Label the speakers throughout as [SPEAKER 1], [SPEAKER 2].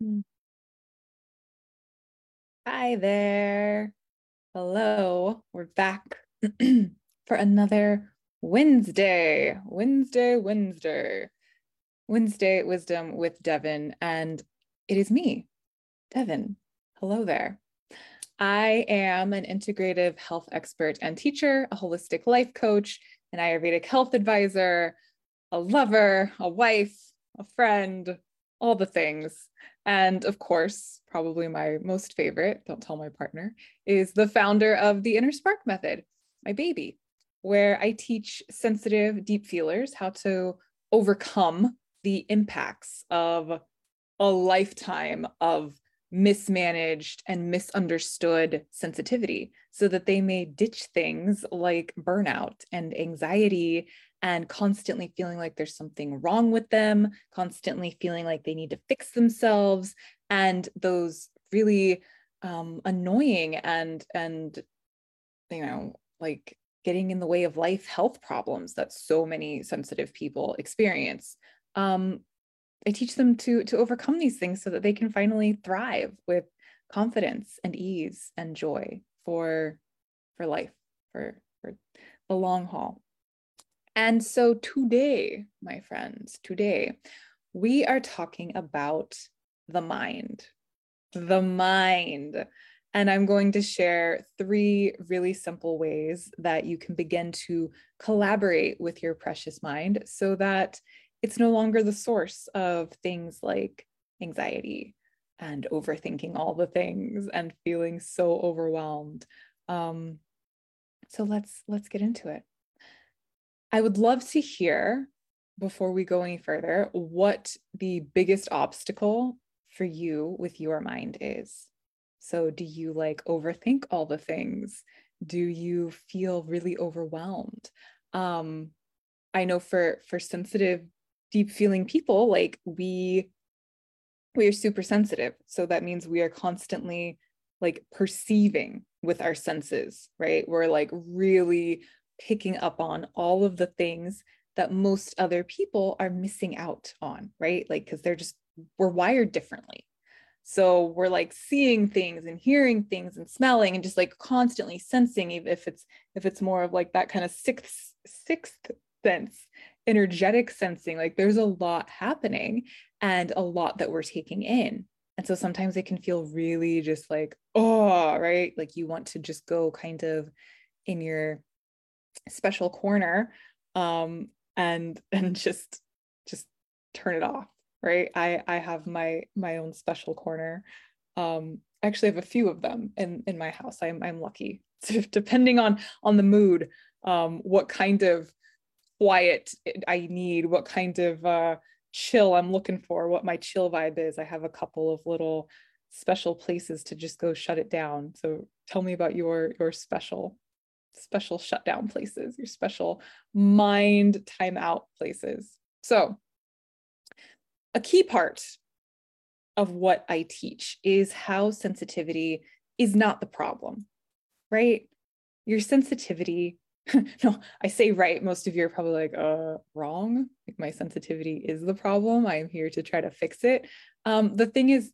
[SPEAKER 1] Hmm. Hi there. Hello. We're back for another Wednesday. Wednesday, Wednesday. Wednesday Wisdom with Devon. And it is me, Devon. Hello there. I am an integrative health expert and teacher, a holistic life coach, an Ayurvedic health advisor, a lover, a wife, a friend, all the things. And of course, probably my most favorite, don't tell my partner, is the founder of the Inner Spark Method, my baby, where I teach sensitive deep feelers how to overcome the impacts of a lifetime of mismanaged and misunderstood sensitivity so that they may ditch things like burnout and anxiety and constantly feeling like there's something wrong with them, constantly feeling like they need to fix themselves, and those really um, annoying and and you know like getting in the way of life health problems that so many sensitive people experience. Um, I teach them to to overcome these things so that they can finally thrive with confidence and ease and joy for for life for for the long haul. And so today, my friends, today we are talking about the mind. The mind. And I'm going to share three really simple ways that you can begin to collaborate with your precious mind so that it's no longer the source of things like anxiety and overthinking all the things and feeling so overwhelmed. Um, so let's let's get into it. I would love to hear before we go any further what the biggest obstacle for you with your mind is. So, do you like overthink all the things? Do you feel really overwhelmed? Um, I know for for sensitive, deep feeling people, like we we are super sensitive. So that means we are constantly like perceiving with our senses, right? We're like really picking up on all of the things that most other people are missing out on, right? Like, because they're just, we're wired differently. So we're like seeing things and hearing things and smelling and just like constantly sensing, if it's if it's more of like that kind of sixth sixth sense, energetic sensing. Like there's a lot happening and a lot that we're taking in. And so sometimes it can feel really just like, oh, right. Like you want to just go kind of in your special corner um and and just just turn it off right? I i have my my own special corner. Um I actually have a few of them in in my house. I'm i'm lucky. So depending on on the mood um what kind of quiet i need what kind of uh chill i'm looking for what my chill vibe is i have a couple of little special places to just go shut it down. So tell me about your your special special shutdown places, your special mind timeout places. So, a key part of what I teach is how sensitivity is not the problem, right? Your sensitivity, no, I say right. Most of you are probably like, uh, wrong. Like my sensitivity is the problem. I am here to try to fix it. Um, the thing is,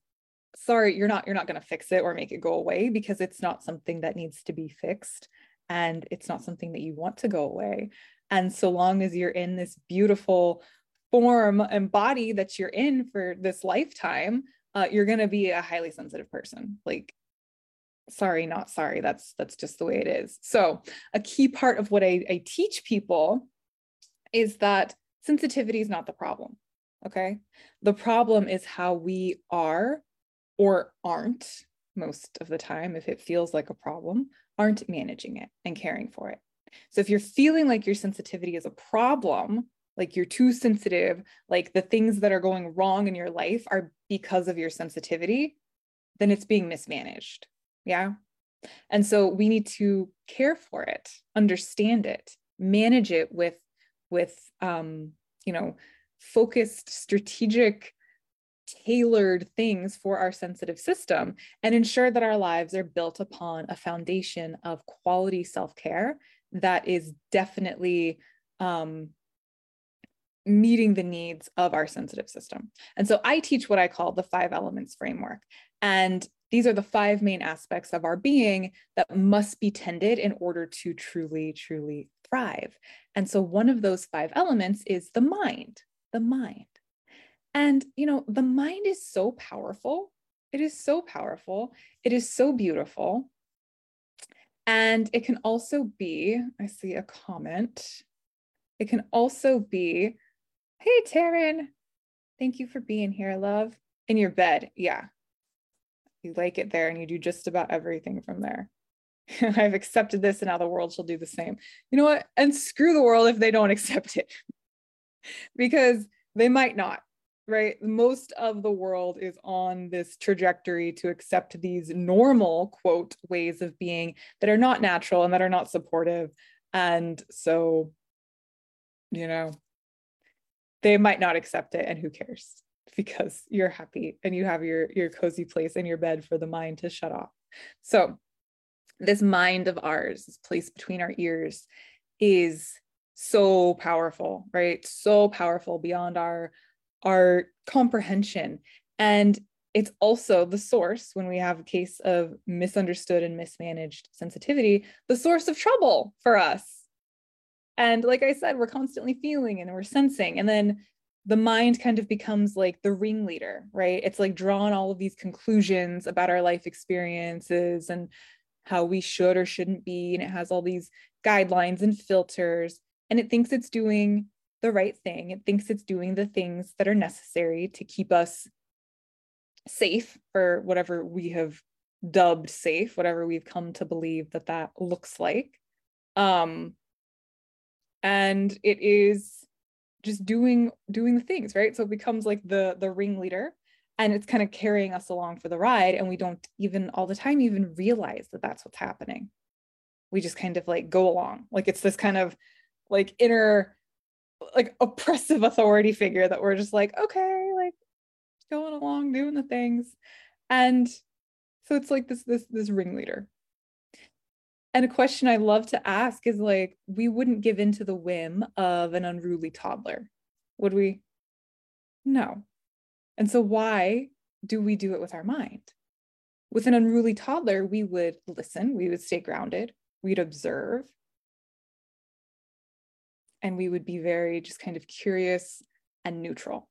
[SPEAKER 1] sorry, you're not, you're not going to fix it or make it go away because it's not something that needs to be fixed and it's not something that you want to go away. And so long as you're in this beautiful form and body that you're in for this lifetime, uh, you're going to be a highly sensitive person. Like, sorry, not sorry. That's that's just the way it is. So a key part of what I, I teach people is that sensitivity is not the problem. Okay. The problem is how we are or aren't most of the time, if it feels like a problem, aren't managing it and caring for it. So if you're feeling like your sensitivity is a problem, like you're too sensitive, like the things that are going wrong in your life are because of your sensitivity, then it's being mismanaged. Yeah. And so we need to care for it, understand it, manage it with with um, you know, focused strategic tailored things for our sensitive system and ensure that our lives are built upon a foundation of quality self care that is definitely um, meeting the needs of our sensitive system. And so I teach what I call the five elements framework. And these are the five main aspects of our being that must be tended in order to truly, truly thrive. And so one of those five elements is the mind, the mind. And, you know, the mind is so powerful. It is so powerful. It is so beautiful. And it can also be, I see a comment. It can also be, hey, Taryn, thank you for being here, love. In your bed. Yeah. You like it there and you do just about everything from there. I've accepted this and now the world shall do the same. You know what? And screw the world if they don't accept it because they might not, right? Most of the world is on this trajectory to accept these normal, quote, ways of being that are not natural and that are not supportive. And so, you know, they might not accept it and who cares because you're happy and you have your your cozy place in your bed for the mind to shut off. So, this mind of ours, this place between our ears, is so powerful, right? So powerful beyond our our comprehension. And it's also the source when we have a case of misunderstood and mismanaged sensitivity, the source of trouble for us. And like I said, we're constantly feeling and we're sensing. And then the mind kind of becomes like the ringleader, right? It's like drawn all of these conclusions about our life experiences and how we should or shouldn't be. And it has all these guidelines and filters, and it thinks it's doing the right thing. It thinks it's doing the things that are necessary to keep us safe for whatever we have dubbed safe, whatever we've come to believe that that looks like. Um, and it is just doing doing the things right so it becomes like the the ringleader and it's kind of carrying us along for the ride and we don't even all the time even realize that that's what's happening we just kind of like go along like it's this kind of like inner like oppressive authority figure that we're just like okay like going along doing the things. And so it's like this this this ringleader. And a question i love to ask is like we wouldn't give in to the whim of an unruly toddler would we? No. And so, why do we do it with our mind? With an unruly toddler, we would listen, we would stay grounded, we'd observe, and we would be very just kind of curious and neutral.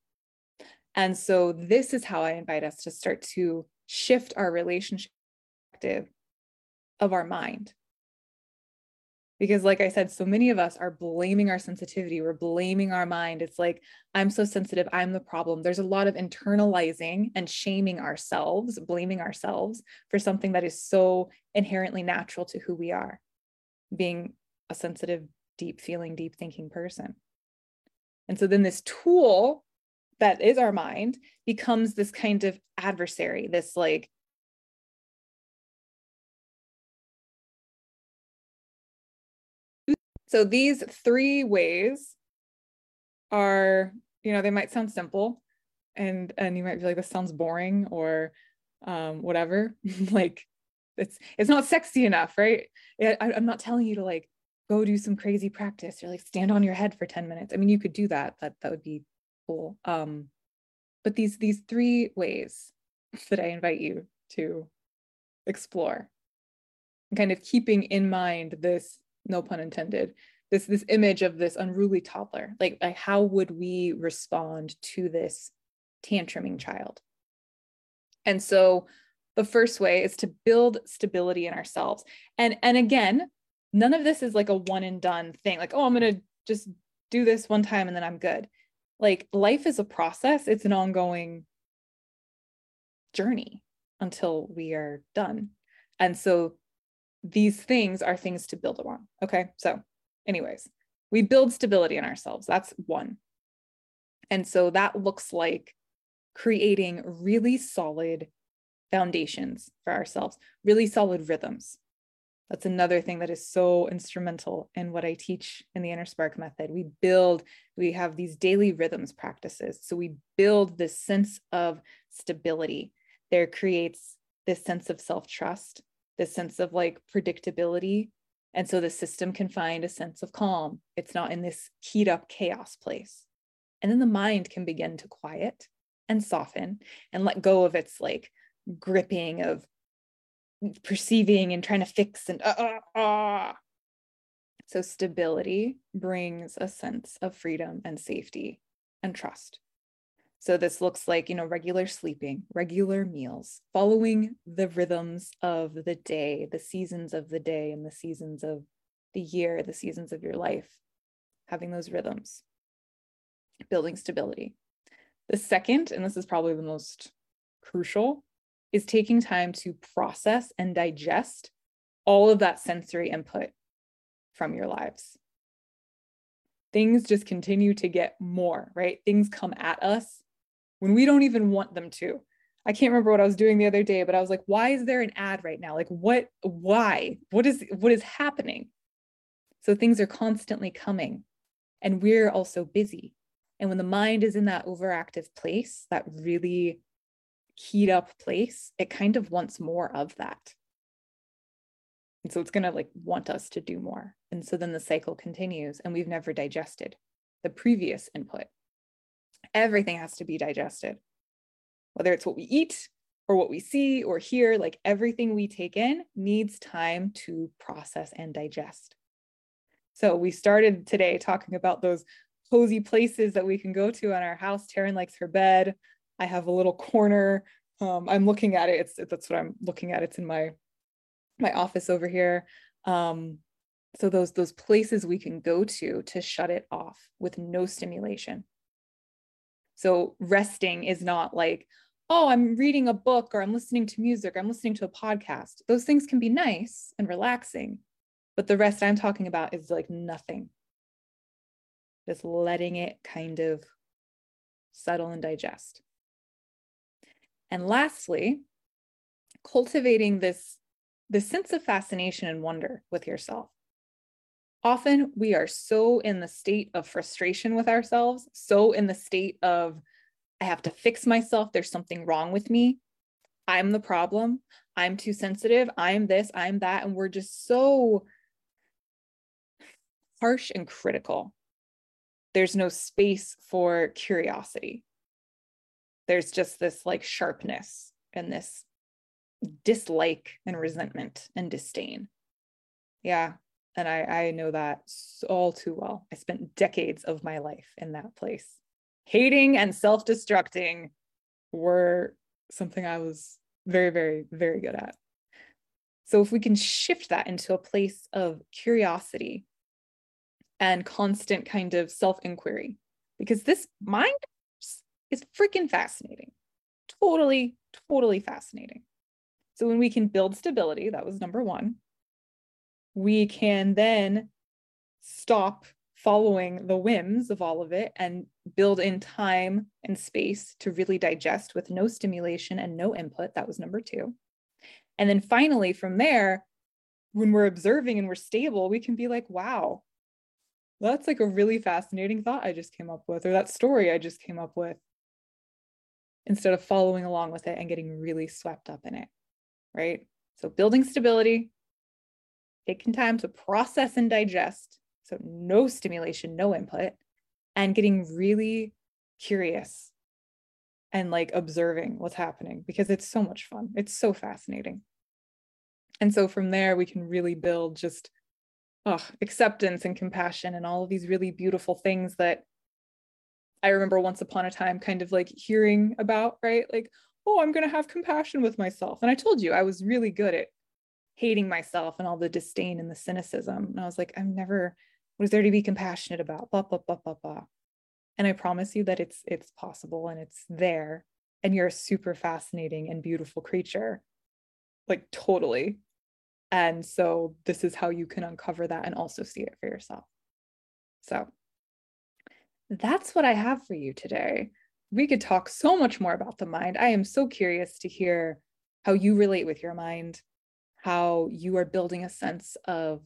[SPEAKER 1] And so, this is how I invite us to start to shift our relationship of our mind. Because like i said so many of us are blaming our sensitivity we're blaming our mind. It's like i'm so sensitive i'm the problem. There's a lot of internalizing and shaming ourselves blaming ourselves for something that is so inherently natural to who we are. Being a sensitive deep feeling deep thinking person and so then this tool that is our mind becomes this kind of adversary this like So these three ways are, you know, they might sound simple and and you might be like, this sounds boring or um, whatever. like it's it's not sexy enough, right? I, I'm not telling you to like go do some crazy practice or like stand on your head for 10 minutes. I mean, you could do that. That that would be cool. Um, but these these three ways that I invite you to explore, kind of keeping in mind this no pun intended this this image of this unruly toddler like, like how would we respond to this tantruming child and so the first way is to build stability in ourselves and and again none of this is like a one and done thing like oh i'm going to just do this one time and then i'm good like life is a process it's an ongoing journey until we are done and so these things are things to build upon. Okay. So, anyways, we build stability in ourselves. That's one. And so that looks like creating really solid foundations for ourselves, really solid rhythms. That's another thing that is so instrumental in what I teach in the Inner Spark method. We build, we have these daily rhythms practices. So we build this sense of stability. There creates this sense of self trust this sense of like predictability. And so the system can find a sense of calm. It's not in this keyed up chaos place. And then the mind can begin to quiet and soften and let go of its like gripping of perceiving and trying to fix and uh, uh, uh. so stability brings a sense of freedom and safety and trust so this looks like, you know, regular sleeping, regular meals, following the rhythms of the day, the seasons of the day and the seasons of the year, the seasons of your life, having those rhythms, building stability. The second, and this is probably the most crucial, is taking time to process and digest all of that sensory input from your lives. Things just continue to get more, right? Things come at us when we don't even want them to. I can't remember what I was doing the other day, but I was like, why is there an ad right now? Like what why? What is what is happening? So things are constantly coming and we're also busy. And when the mind is in that overactive place, that really heat up place, it kind of wants more of that. And so it's going to like want us to do more. And so then the cycle continues and we've never digested the previous input everything has to be digested, whether it's what we eat or what we see or hear, like everything we take in needs time to process and digest. So we started today talking about those cozy places that we can go to on our house. Taryn likes her bed. I have a little corner. Um, I'm looking at it. It's that's what I'm looking at. It's in my my office over here. Um, so those those places we can go to to shut it off with no stimulation. So resting is not like, oh, I'm reading a book or I'm listening to music or I'm listening to a podcast. Those things can be nice and relaxing, but the rest I'm talking about is like nothing. Just letting it kind of settle and digest. And lastly, cultivating this, this sense of fascination and wonder with yourself. Often we are so in the state of frustration with ourselves, so in the state of, I have to fix myself, there's something wrong with me. I'm the problem. I'm too sensitive. I'm this, I'm that. And we're just so harsh and critical. There's no space for curiosity. There's just this like sharpness and this dislike and resentment and disdain. Yeah, and I, I know that all too well. I spent decades of my life in that place. Hating and self destructing were something I was very, very, very good at. So, if we can shift that into a place of curiosity and constant kind of self inquiry, because this mind is freaking fascinating. Totally, totally fascinating. So, when we can build stability, that was number one we can then stop following the whims of all of it and build in time and space to really digest with no stimulation and no input. That was number two. And then finally, from there, when we're observing and we're stable, we can be like, wow, that's like a really fascinating thought I just came up with, or that story I just came up with, instead of following along with it and getting really swept up in it. Right. So, building stability, taking time to process and digest. So, no stimulation, no input, and getting really curious and like observing what's happening because it's so much fun. It's so fascinating. And so from there, we can really build just oh, acceptance and compassion and all of these really beautiful things that I remember once upon a time kind of like hearing about, right? Like, oh, I'm going to have compassion with myself. And I told you I was really good at hating myself and all the disdain and the cynicism. And I was like, I'm never, what is there to be compassionate about? Blah, blah, blah, blah, blah. And I promise you that it's it's possible and it's there. And you're a super fascinating and beautiful creature. Like totally. And so this is how you can uncover that and also see it for yourself. So that's what I have for you today. We could talk so much more about the mind. I am so curious to hear how you relate with your mind, how you are building a sense of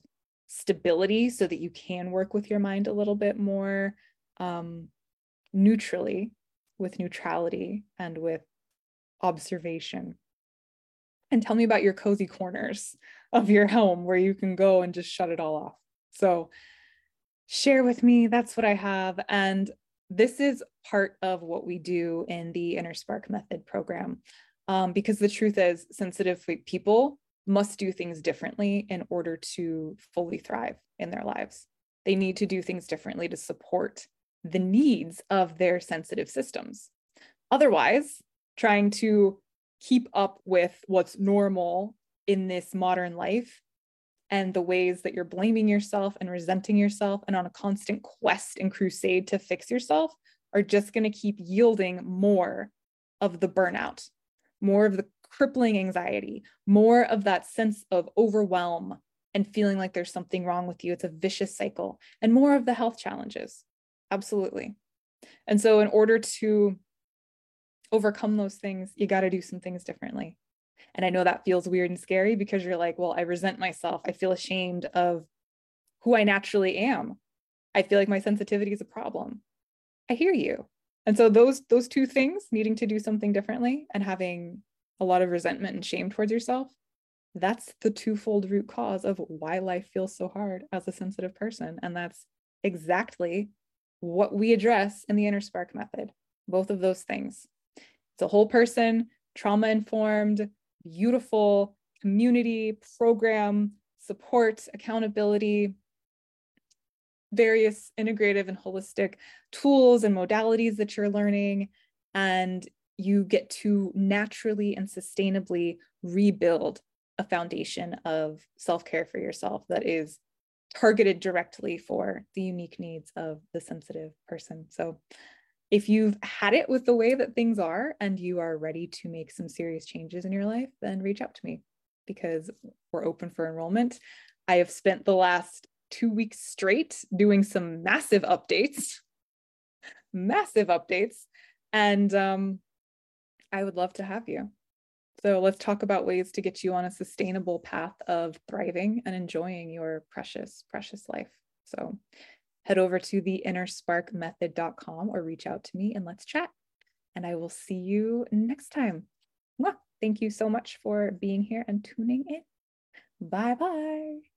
[SPEAKER 1] stability so that you can work with your mind a little bit more um, neutrally, with neutrality and with observation. And tell me about your cozy corners of your home where you can go and just shut it all off. So, share with me. That's what I have. And this is part of what we do in the Inner Spark Method program. Um, because the truth is, sensitive people must do things differently in order to fully thrive in their lives. They need to do things differently to support the needs of their sensitive systems. Otherwise, trying to keep up with what's normal in this modern life and the ways that you're blaming yourself and resenting yourself and on a constant quest and crusade to fix yourself are just going to keep yielding more of the burnout, more of the crippling anxiety, more of that sense of overwhelm and feeling like there's something wrong with you. It's a vicious cycle, and more of the health challenges. Absolutely. And so, in order to overcome those things, you got to do some things differently. And I know that feels weird and scary because you're like, well, I resent myself. I feel ashamed of who I naturally am. I feel like my sensitivity is a problem. I hear you. And so those those two things, needing to do something differently and having a lot of resentment and shame towards yourself, that's the twofold root cause of why life feels so hard as a sensitive person. And that's exactly what we address in the inner spark method. Both of those things. It's a whole person, trauma informed, beautiful community program, support, accountability, various integrative and holistic tools and modalities that you're learning. And you get to naturally and sustainably rebuild a foundation of self care for yourself that is targeted directly for the unique needs of the sensitive person. So, if you've had it with the way that things are and you are ready to make some serious changes in your life, then reach out to me because we're open for enrollment. I have spent the last two weeks straight doing some massive updates, massive updates. And um, I would love to have you. So let's talk about ways to get you on a sustainable path of thriving and enjoying your precious, precious life. So head over to the innersparkmethod.com or reach out to me and let's chat. And I will see you next time. Thank you so much for being here and tuning in. Bye bye.